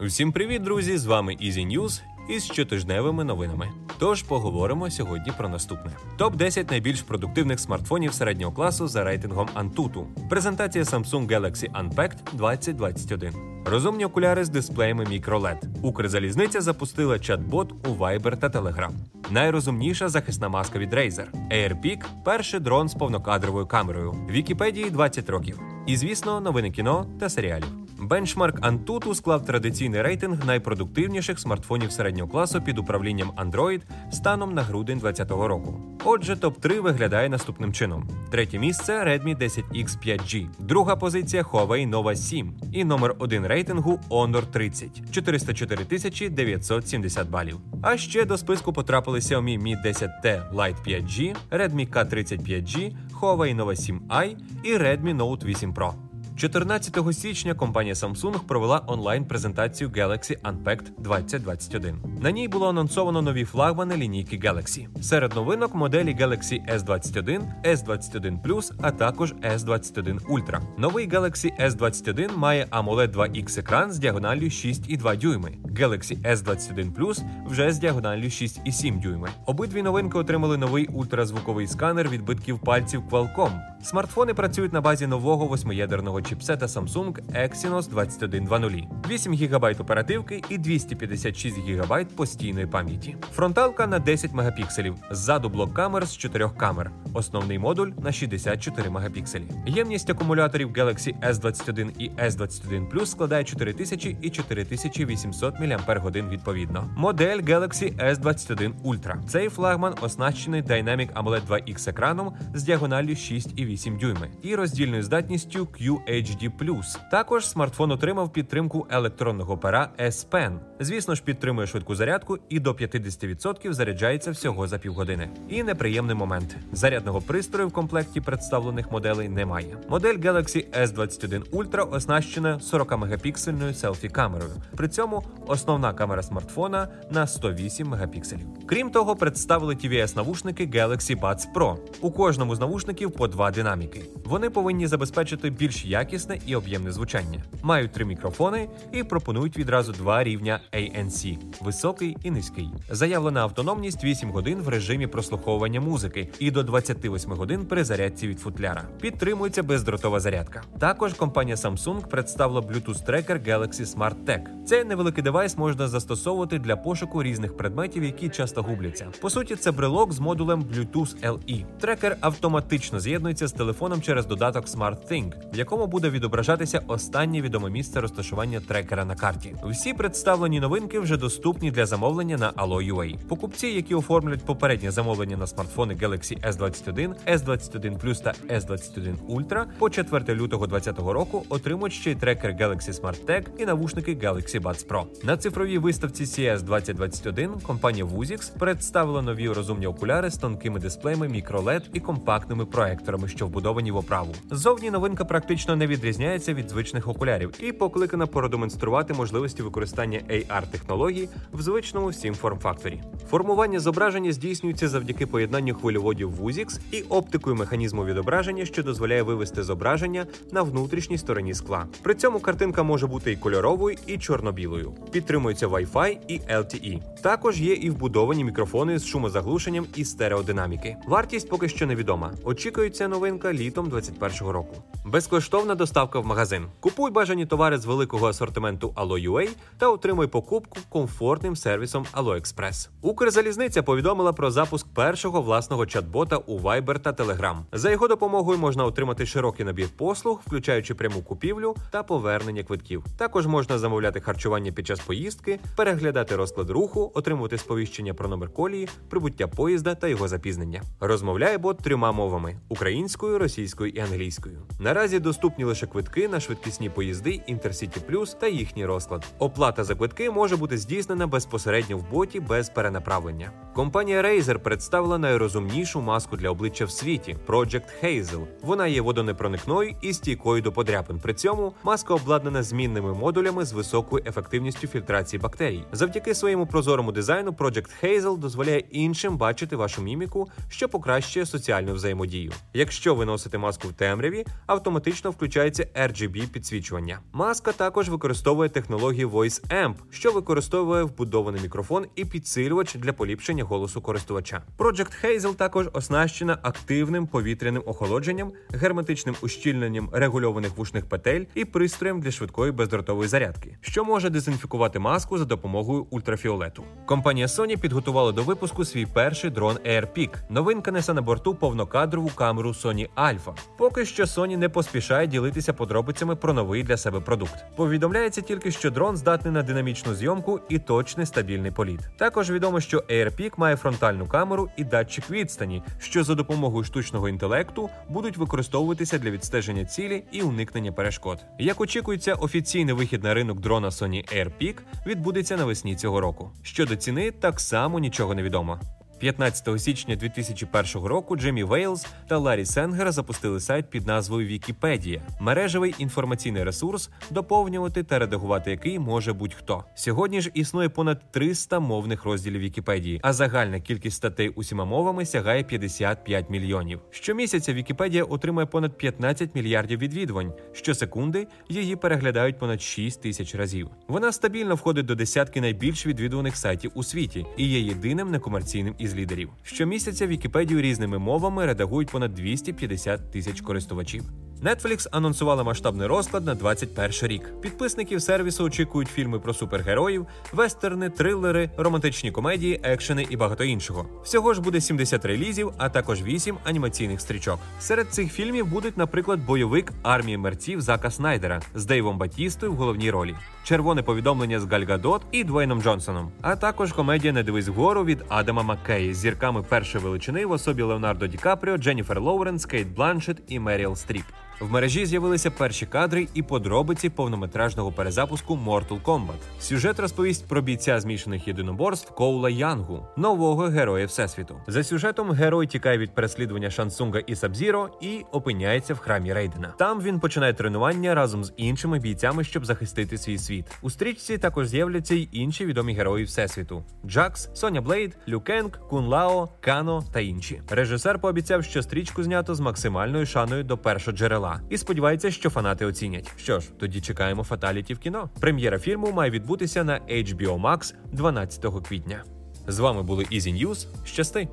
Всім привіт, друзі! З вами Easy News із щотижневими новинами. Тож поговоримо сьогодні про наступне: топ 10 найбільш продуктивних смартфонів середнього класу за рейтингом Antutu. Презентація Samsung Galaxy Unpacked 2021. Розумні окуляри з дисплеями MicroLED. Укрзалізниця запустила чат-бот у Viber та Telegram. Найрозумніша захисна маска від Razer. AirPeak – перший дрон з повнокадровою камерою. Вікіпедії 20 років. І, звісно, новини кіно та серіалів. Бенчмарк Antutu склав традиційний рейтинг найпродуктивніших смартфонів середнього класу під управлінням Android станом на грудень 2020 року. Отже, топ 3 виглядає наступним чином: третє місце Redmi 10X 5G, друга позиція Huawei Nova 7 і номер один рейтингу Honor 30 404 970 балів. А ще до списку потрапили Xiaomi Mi 10T Lite 5G, Redmi K30 5G, Huawei Nova 7i і Redmi Note 8 Pro. 14 січня компанія Samsung провела онлайн-презентацію Galaxy Unpacked 2021. На ній було анонсовано нові флагмани лінійки Galaxy. Серед новинок моделі Galaxy S21, S21 Plus, а також S21 Ultra. Новий Galaxy S21 має AMOLED 2X екран з діагоналлю 6,2 дюйми. Galaxy S21 Plus вже з діагоналлю 6,7 дюйми. Обидві новинки отримали новий ультразвуковий сканер відбитків пальців Qualcomm. Смартфони працюють на базі нового восьмиядерного чіпсета Samsung Exynos 2120, 8 ГБ оперативки і 256 ГБ постійної пам'яті. Фронталка на 10 мегапікселів, ззаду блок камер з 4 камер. Основний модуль на 64 мегапікселі. Ємність акумуляторів Galaxy S21 і S21 Plus складає 4000 і 4800 мАч відповідно. Модель Galaxy S21 Ultra. Цей флагман оснащений Dynamic AMOLED 2X екраном з діагоналлю 6,8 дюйми і роздільною здатністю QHD+. Також смартфон отримав підтримку електронного пера S Pen. Звісно ж, підтримує швидку зарядку і до 50% заряджається всього за півгодини. І неприємний момент: зарядного пристрою в комплекті представлених моделей немає. Модель Galaxy S21 Ultra оснащена 40 мегапіксельною селфі-камерою. При цьому основна камера смартфона на 108 мегапікселів. Крім того, представили tvs навушники Galaxy Buds Pro. У кожному з навушників по два динаміки. Вони повинні забезпечити більш якісне і об'ємне звучання. Мають три мікрофони і пропонують відразу два рівня ANC високий і низький. Заявлена автономність 8 годин в режимі прослуховування музики і до 28 годин при зарядці від футляра. Підтримується бездротова зарядка. Також компанія Samsung представила Bluetooth трекер Galaxy Smart Tag. Цей невеликий девайс можна застосовувати для пошуку різних предметів, які часто губляться. По суті, це брелок з модулем Bluetooth LE. Трекер автоматично з'єднується з телефоном через додаток SmartThing, в якому буде відображатися останнє відоме місце розташування трекера на карті. Всі представлені новинки вже доступні для замовлення на Allo.ua. Покупці, які оформлять попереднє замовлення на смартфони Galaxy S21, S21 Plus та S21 Ultra по 4 лютого 2020 року отримують ще й трекер Galaxy Smart Tag і навушники Galaxy Buds Pro. На цифровій виставці CS 2021 компанія Vuzix представила нові розумні окуляри з тонкими дисплеями мікролед і компактними проекторами, що вбудовані в оправу. Ззовні новинка практично не відрізняється від звичних окулярів і покликана продемонструвати можливості використання AR-технологій в звичному всім форм-факторі. Формування зображення здійснюється завдяки поєднанню хвильоводів Vuzix і оптикою механізму відображення, що дозволяє вивести зображення на внутрішній стороні скла. При цьому картинка може бути і кольоровою, і чорно-білою. Підтримується Wi-Fi і LTE. Також є і вбудовані мікрофони з шумозаглушенням і стереодинаміки. Вартість поки що невідома. Очікується новинка літом 2021 року. Безкоштовна доставка в магазин. Купуй бажані товари з великого асортименту Allo.ua та отримуй покупку комфортним сервісом AlloExpress. Укрзалізниця повідомила про запуск першого власного чат-бота у Viber та Telegram. За його допомогою можна отримати широкий набір послуг, включаючи пряму купівлю та повернення квитків. Також можна замовляти харчування під час поїздки, переглядати розклад руху, отримувати сповіщення про номер колії, прибуття поїзда та його запізнення. Розмовляє бот трьома мовами: українською, російською і англійською. Наразі доступні лише квитки на швидкісні поїзди Intercity Plus та їхній розклад. Оплата за квитки може бути здійснена безпосередньо в боті без перенаправлення. Компанія Razer представила найрозумнішу маску для обличчя в світі Project Hazel. Вона є водонепроникною і стійкою до подряпин. При цьому маска обладнана змінними модулями з високою ефективністю фільтрації бактерій. Завдяки своєму прозорому дизайну Project Hazel дозволяє іншим бачити вашу міміку, що покращує соціальну взаємодію. Якщо ви носите маску в темряві, автоматично включається RGB підсвічування. Маска також використовує технологію Voice Amp, що використовує вбудований мікрофон і підсилювач для поліпшення голосу користувача. Project Hazel також оснащена активним повітряним охолодженням, герметичним ущільненням регульованих вушних петель і пристроєм для швидкої бездротової зарядки, що може дезінфікувати маску за допомогою ультрафіолету. Компанія Sony підготувала до випуску свій перший дрон AirPeak. Новинка несе на борту повнокадрову камеру Sony Alpha. Поки що Sony не поспішає ділитися подробицями про новий для себе продукт. Повідомляється тільки, що дрон здатний на динамічну зйомку і точний стабільний політ. Також відомо, що AirPeak має фронтальну камеру і датчик відстані, що за допомогою штучного інтелекту будуть використовуватися для відстеження цілі і уникнення перешкод. Як очікується, офіційний вихід на ринок дрона Sony AirPeak відбудеться навесні цього року. Щодо ціни, так само нічого не відомо. 15 січня 2001 року Джиммі Вейлз та Ларі Сенгер запустили сайт під назвою Вікіпедія, мережевий інформаційний ресурс, доповнювати та редагувати який може будь-хто. Сьогодні ж існує понад 300 мовних розділів Вікіпедії, а загальна кількість статей усіма мовами сягає 55 мільйонів. Щомісяця Вікіпедія отримує понад 15 мільярдів відвідувань. Щосекунди її переглядають понад 6 тисяч разів. Вона стабільно входить до десятки найбільш відвідуваних сайтів у світі і є єдиним некомерційним із лідерів. Щомісяця Вікіпедію різними мовами редагують понад 250 тисяч користувачів. Netflix анонсувала масштабний розклад на 21 рік. Підписників сервісу очікують фільми про супергероїв, вестерни, трилери, романтичні комедії, екшени і багато іншого. Всього ж буде 70 релізів, а також 8 анімаційних стрічок. Серед цих фільмів будуть, наприклад, бойовик армії мерців Зака Снайдера з Дейвом Батістою в головній ролі, червоне повідомлення з Галь Гадот і Двейном Джонсоном, а також комедія Не дивись вгору від Адама Маккеї з зірками першої величини в особі Леонардо Ді Капріо, Дженніфер Лоуренс, Кейт Бланшет і Меріл Стріп. В мережі з'явилися перші кадри і подробиці повнометражного перезапуску Mortal Kombat. Сюжет розповість про бійця змішаних єдиноборств Коула Янга, нового героя Всесвіту. За сюжетом герой тікає від переслідування Шан Цунга і Саб-Зіро і опиняється в храмі Рейдена. Там він починає тренування разом з іншими бійцями, щоб захистити свій світ. У стрічці також з'являться й інші відомі герої Всесвіту: Джакс, Соня Блейд, Лю Кенг, Кунг Лао, Кано та інші. Режисер пообіцяв, що стрічку знято з максимальною шаною до першого джерела і сподівається, що фанати оцінять. Що ж, тоді чекаємо фаталіті в кіно. Прем'єра фільму має відбутися на HBO Max 12 квітня. З вами були Easy News. Щасти!